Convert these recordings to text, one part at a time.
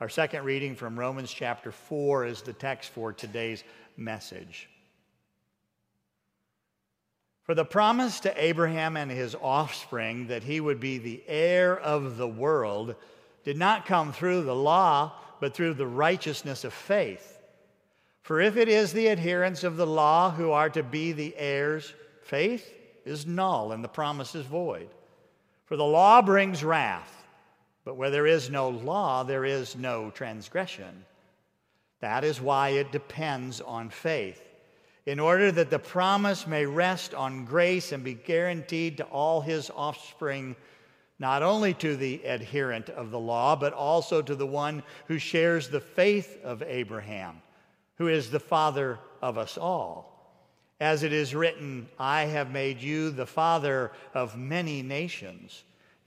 Our second reading from Romans chapter 4 is the text for today's message. For the promise to Abraham and his offspring that he would be the heir of the world did not come through the law, but through the righteousness of faith. For if it is the adherents of the law who are to be the heirs, faith is null and the promise is void. For the law brings wrath, but where there is no law, there is no transgression. That is why it depends on faith in order that the promise may rest on grace and be guaranteed to all his offspring, not only to the adherent of the law, but also to the one who shares the faith of Abraham, who is the father of us all. As it is written, I have made you the father of many nations,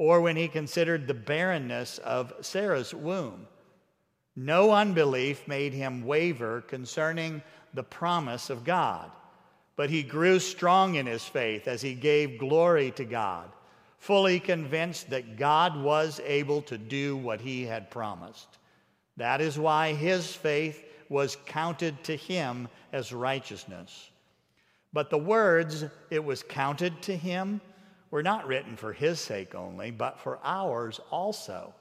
or when he considered the barrenness of Sarah's womb. No unbelief made him waver concerning the promise of God but he grew strong in his faith as he gave glory to God, fully convinced that God was able to do what he had promised. That is why his faith was counted to him as righteousness. But the words, it was counted to him, were not written for his sake only, but for ours also.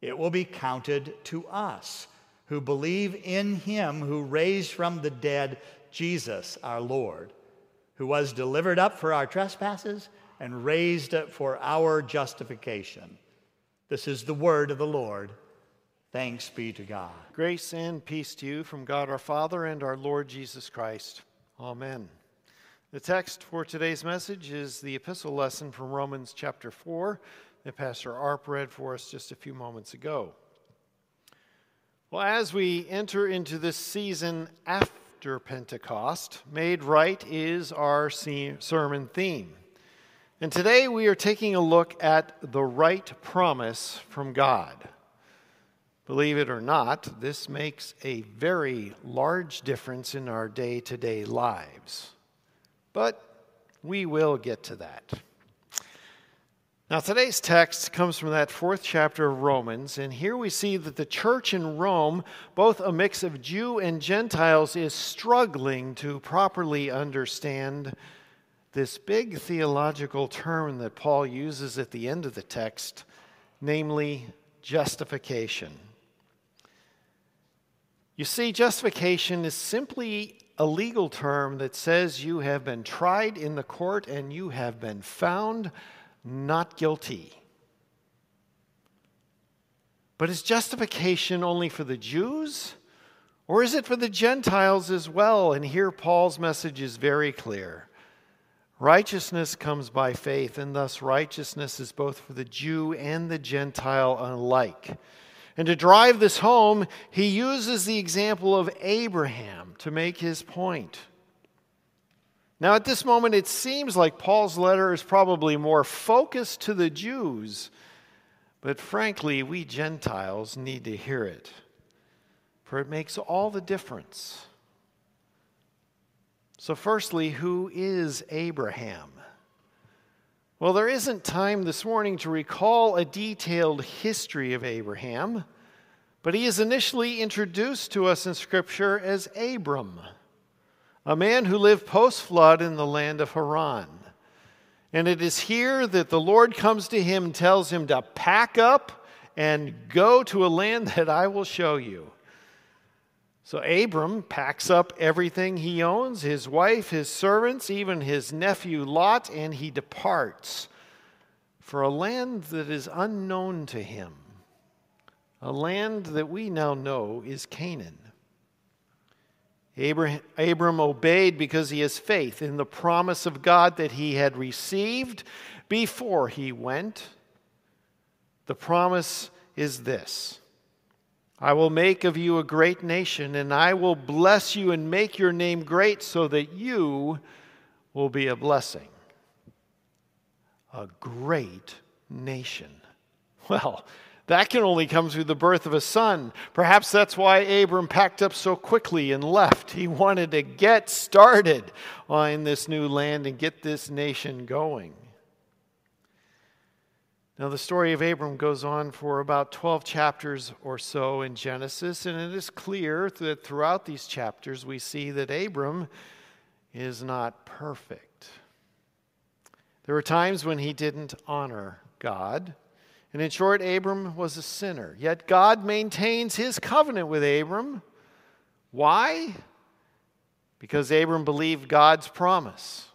It will be counted to us who believe in him who raised from the dead Jesus our Lord, who was delivered up for our trespasses and raised up for our justification. This is the word of the Lord. Thanks be to God. Grace and peace to you from God our Father and our Lord Jesus Christ. Amen. The text for today's message is the epistle lesson from Romans chapter 4 that Pastor Arp read for us just a few moments ago. Well, as we enter into this season after Pentecost. Made right is our sermon theme. And today we are taking a look at the right promise from God. Believe it or not, this makes a very large difference in our day to day lives. But we will get to that. Now, today's text comes from that fourth chapter of Romans, and here we see that the church in Rome, both a mix of Jew and Gentiles, is struggling to properly understand this big theological term that Paul uses at the end of the text, namely justification. You see, justification is simply a legal term that says you have been tried in the court and you have been found not guilty. But is justification only for the Jews? Or is it for the Gentiles as well? And here Paul's message is very clear. Righteousness comes by faith, and thus righteousness is both for the Jew and the Gentile alike. And to drive this home, he uses the example of Abraham to make his point. Now, at this moment, it seems like Paul's letter is probably more focused to the Jews, but frankly, we Gentiles need to hear it, for it makes all the difference. So, firstly, who is Abraham? Well, there isn't time this morning to recall a detailed history of Abraham, but he is initially introduced to us in Scripture as Abram a man who lived post flood in the land of Haran. And it is here that the Lord comes to him and tells him to pack up and go to a land that I will show you. So Abram packs up everything he owns his wife, his servants, even his nephew Lot, and he departs for a land that is unknown to him, a land that we now know is Canaan. Abram obeyed because he has faith in the promise of God that he had received before he went. The promise is this I will make of you a great nation, and I will bless you and make your name great so that you will be a blessing. A great nation. Well, that can only come through the birth of a son. Perhaps that's why Abram packed up so quickly and left. He wanted to get started on this new land and get this nation going. Now, the story of Abram goes on for about 12 chapters or so in Genesis, and it is clear that throughout these chapters we see that Abram is not perfect. There were times when he didn't honor God. And in short, Abram was a sinner. Yet God maintains his covenant with Abram. Why? Because Abram believed God's promise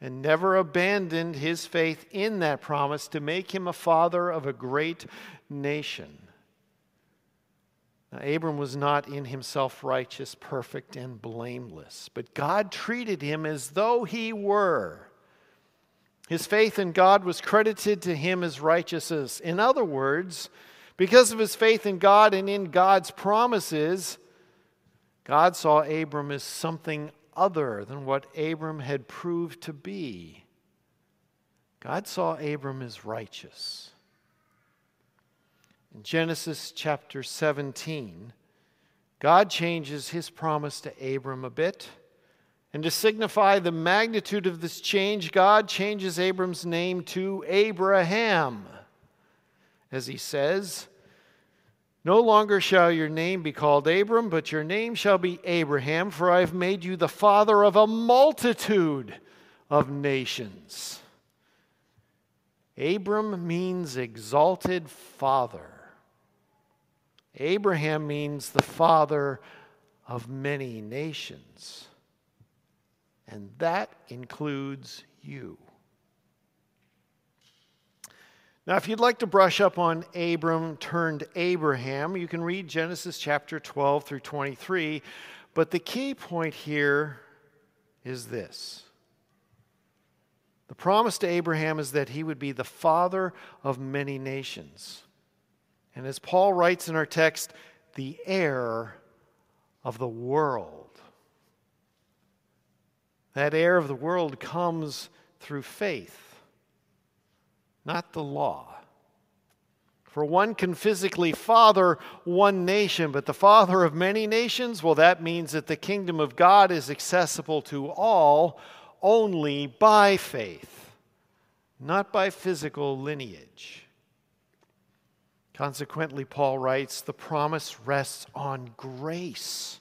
and never abandoned his faith in that promise to make him a father of a great nation. Now, Abram was not in himself righteous, perfect, and blameless, but God treated him as though he were. His faith in God was credited to him as righteousness. In other words, because of his faith in God and in God's promises, God saw Abram as something other than what Abram had proved to be. God saw Abram as righteous. In Genesis chapter 17, God changes his promise to Abram a bit. And to signify the magnitude of this change, God changes Abram's name to Abraham. As he says, no longer shall your name be called Abram, but your name shall be Abraham, for I have made you the father of a multitude of nations. Abram means exalted father. Abraham means the father of many nations. And that includes you. Now, if you'd like to brush up on Abram turned Abraham, you can read Genesis chapter 12 through 23. But the key point here is this the promise to Abraham is that he would be the father of many nations. And as Paul writes in our text, the heir of the world. That heir of the world comes through faith not the law. For one can physically father one nation, but the father of many nations, well, that means that the kingdom of God is accessible to all only by faith, not by physical lineage. Consequently, Paul writes, the promise rests on grace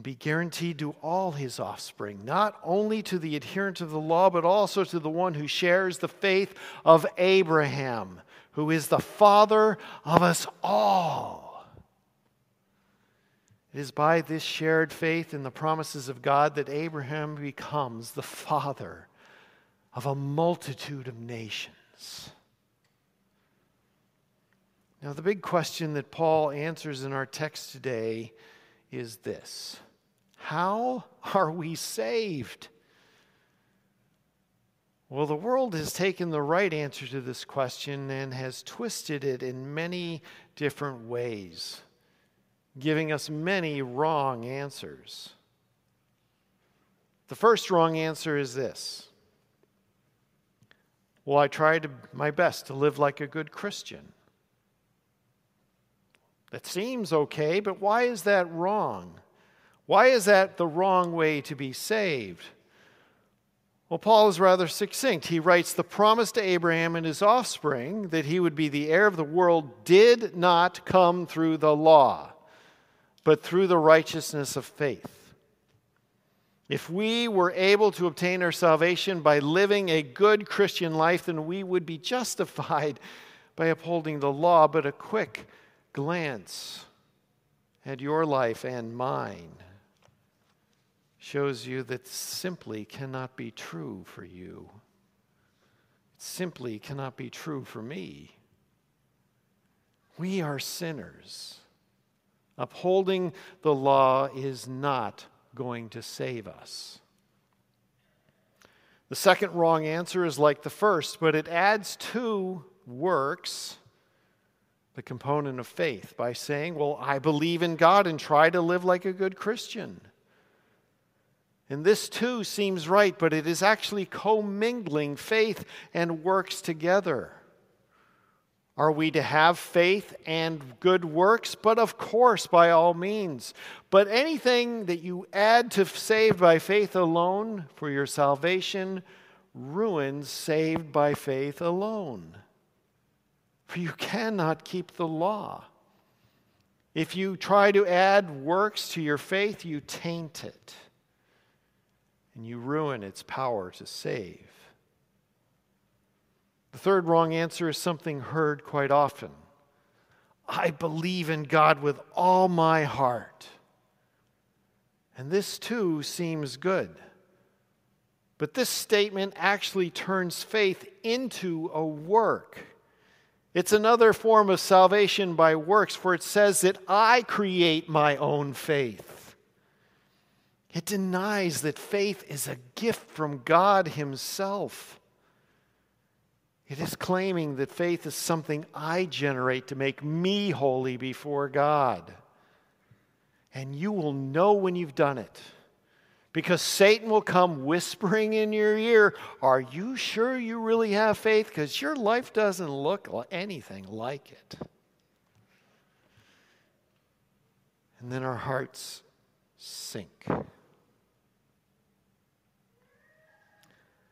and be guaranteed to all his offspring, not only to the adherent of the law, but also to the one who shares the faith of Abraham, who is the father of us all. It is by this shared faith in the promises of God that Abraham becomes the father of a multitude of nations. Now, the big question that Paul answers in our text today is this How are we saved? Well, the world has taken the right answer to this question and has twisted it in many different ways, giving us many wrong answers. The first wrong answer is this Well, I tried my best to live like a good Christian. That seems okay, but why is that wrong? Why is that the wrong way to be saved? Well, Paul is rather succinct. He writes The promise to Abraham and his offspring that he would be the heir of the world did not come through the law, but through the righteousness of faith. If we were able to obtain our salvation by living a good Christian life, then we would be justified by upholding the law, but a quick glance at your life and mine shows you that simply cannot be true for you. It simply cannot be true for me. We are sinners. Upholding the law is not going to save us. The second wrong answer is like the first, but it adds two works the component of faith by saying, Well, I believe in God and try to live like a good Christian. And this too seems right, but it is actually commingling faith and works together. Are we to have faith and good works? But of course, by all means. But anything that you add to saved by faith alone for your salvation ruins saved by faith alone. For you cannot keep the law. If you try to add works to your faith, you taint it and you ruin its power to save. The third wrong answer is something heard quite often I believe in God with all my heart. And this too seems good. But this statement actually turns faith into a work. It's another form of salvation by works, for it says that I create my own faith. It denies that faith is a gift from God Himself. It is claiming that faith is something I generate to make me holy before God. And you will know when you've done it. Because Satan will come whispering in your ear, Are you sure you really have faith? Because your life doesn't look anything like it. And then our hearts sink.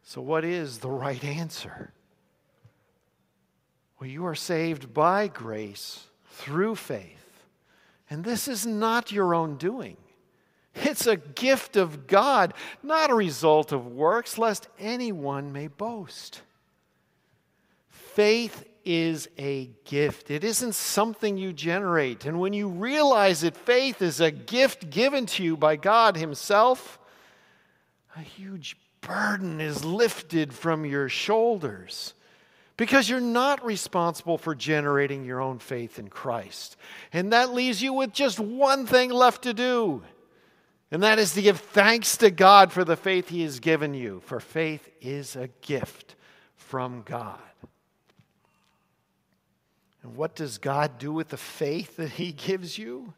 So, what is the right answer? Well, you are saved by grace through faith. And this is not your own doing. It's a gift of God, not a result of works, lest anyone may boast. Faith is a gift. It isn't something you generate. And when you realize that faith is a gift given to you by God Himself, a huge burden is lifted from your shoulders because you're not responsible for generating your own faith in Christ. And that leaves you with just one thing left to do and that is to give thanks to God for the faith He has given you, for faith is a gift from God. And what does God do with the faith that He gives you?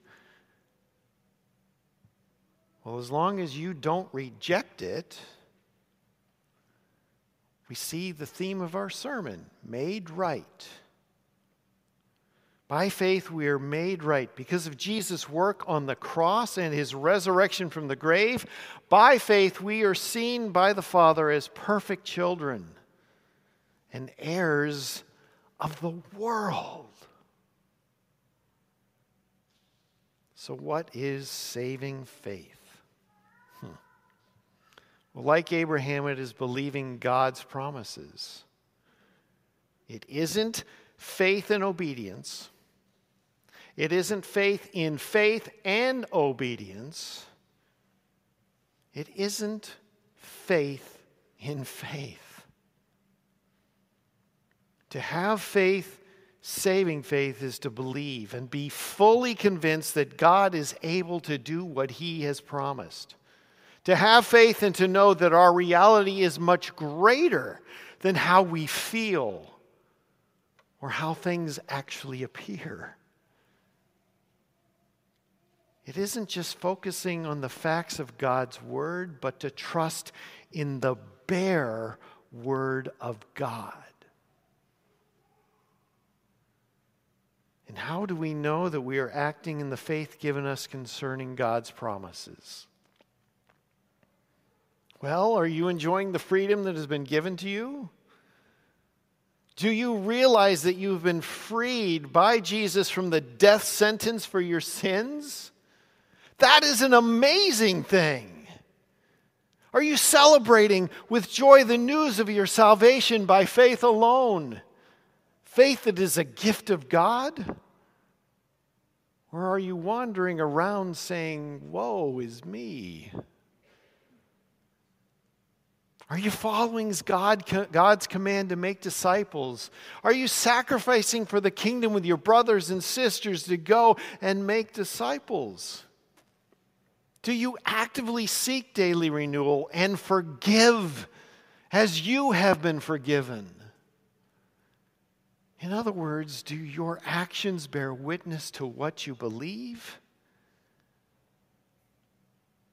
Well, as long as you don't reject it, we see the theme of our sermon made right. By faith, we are made right because of Jesus' work on the cross and his resurrection from the grave. By faith, we are seen by the Father as perfect children and heirs of the world. So, what is saving faith? Like Abraham, it is believing God's promises. It isn't faith and obedience. It isn't faith in faith and obedience. It isn't faith in faith. To have faith, saving faith, is to believe and be fully convinced that God is able to do what He has promised. To have faith and to know that our reality is much greater than how we feel or how things actually appear. It isn't just focusing on the facts of God's Word, but to trust in the bare Word of God. And how do we know that we are acting in the faith given us concerning God's promises? Well, are you enjoying the freedom that has been given to you? Do you realize that you've been freed by Jesus from the death sentence for your sins? That is an amazing thing. Are you celebrating with joy the news of your salvation by faith alone? Faith that is a gift of God? Or are you wandering around saying, Woe is me? Are you following God, God's command to make disciples? Are you sacrificing for the kingdom with your brothers and sisters to go and make disciples? Do you actively seek daily renewal and forgive as you have been forgiven? In other words, do your actions bear witness to what you believe?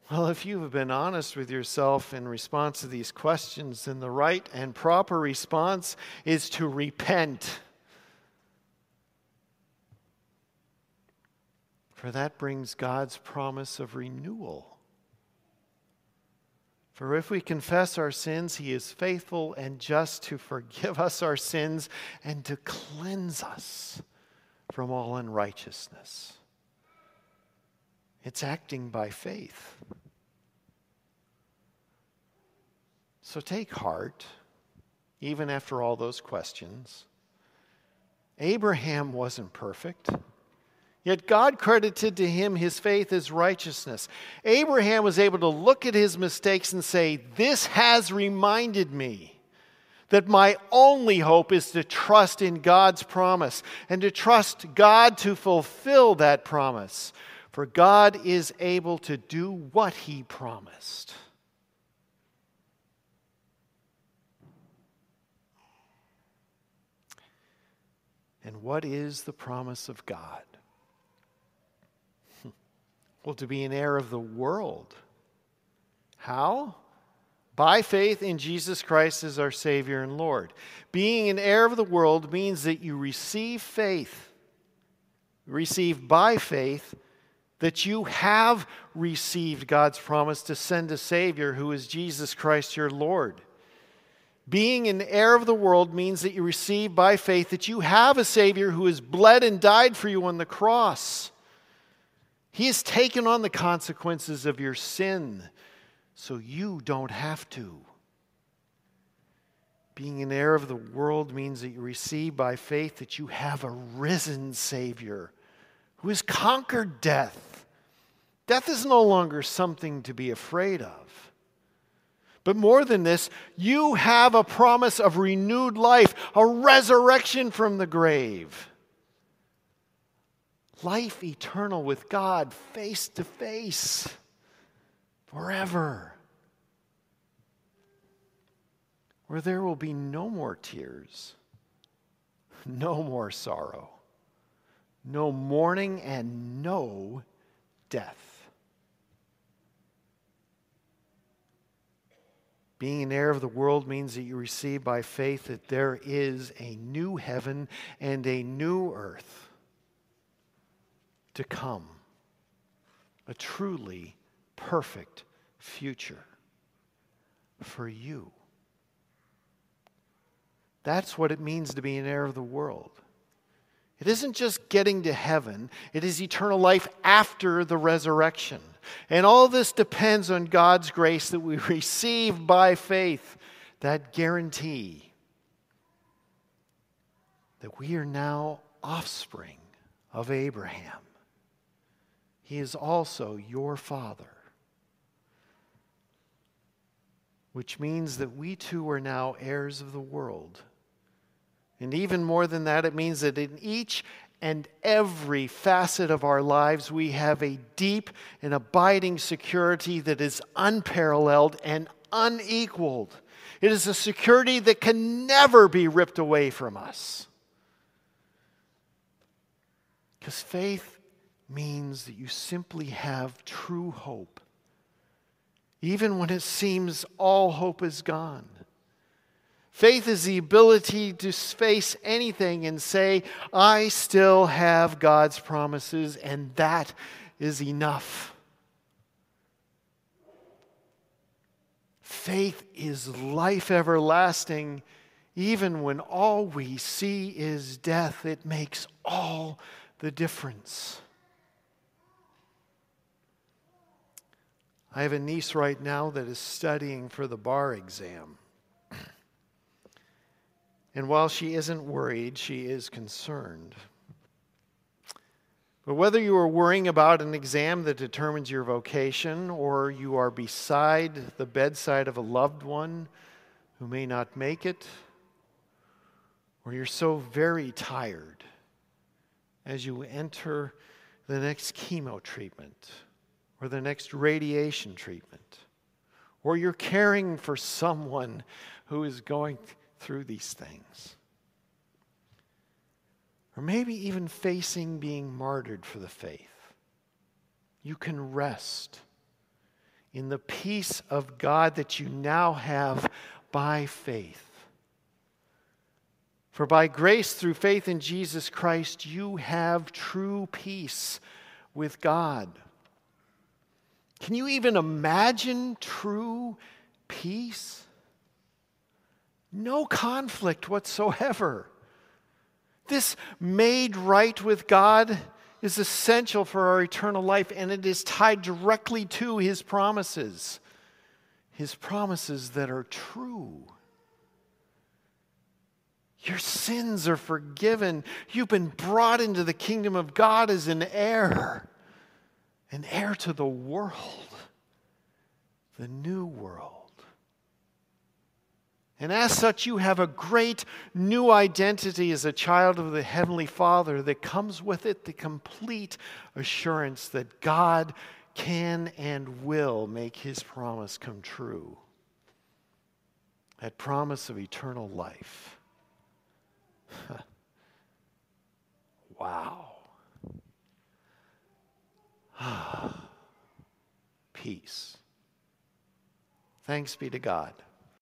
Well, if you have been honest with yourself in response to these questions, then the right and proper response is to repent. For that brings God's promise of renewal. For if we confess our sins, He is faithful and just to forgive us our sins and to cleanse us from all unrighteousness. It's acting by faith. So take heart, even after all those questions. Abraham wasn't perfect. Yet God credited to him his faith as righteousness. Abraham was able to look at his mistakes and say, This has reminded me that my only hope is to trust in God's promise and to trust God to fulfill that promise. For God is able to do what he promised. And what is the promise of God? Well, to be an heir of the world. How? By faith in Jesus Christ as our Savior and Lord. Being an heir of the world means that you receive faith, receive by faith, that you have received God's promise to send a Savior who is Jesus Christ your Lord. Being an heir of the world means that you receive by faith that you have a Savior who has bled and died for you on the cross. He has taken on the consequences of your sin so you don't have to. Being an heir of the world means that you receive by faith that you have a risen Savior who has conquered death. Death is no longer something to be afraid of. But more than this, you have a promise of renewed life, a resurrection from the grave life eternal with God face to face forever, where there will be no more tears, no more sorrow, no mourning, and no death. Being an heir of the world means that you receive by faith that there is a new heaven and a new earth to come, a truly perfect future for you. That's what it means to be an heir of the world. It isn't just getting to heaven, it is eternal life after the resurrection. And all this depends on God's grace that we receive by faith, that guarantee that we are now offspring of Abraham. He is also your Father. Which means that we too are now heirs of the world. And even more than that, it means that in each and every facet of our lives, we have a deep and abiding security that is unparalleled and unequaled. It is a security that can never be ripped away from us. Because faith means that you simply have true hope, even when it seems all hope is gone. Faith is the ability to face anything and say, I still have God's promises, and that is enough. Faith is life everlasting. Even when all we see is death, it makes all the difference. I have a niece right now that is studying for the bar exam. And while she isn't worried, she is concerned. But whether you are worrying about an exam that determines your vocation, or you are beside the bedside of a loved one who may not make it, or you're so very tired as you enter the next chemo treatment or the next radiation treatment, or you're caring for someone who is going through these things. or maybe even facing being martyred for the faith, you can rest in the peace of God that you now have by faith. For by grace through faith in Jesus Christ, you have true peace with God. Can you even imagine true peace? No conflict whatsoever. This made right with God is essential for our eternal life, and it is tied directly to His promises. His promises that are true. Your sins are forgiven. You've been brought into the kingdom of God as an heir, an heir to the world, the new world. And as such, you have a great new identity as a child of the Heavenly Father that comes with it the complete assurance that God can and will make His promise come true. That promise of eternal life. wow. Peace. Thanks be to God.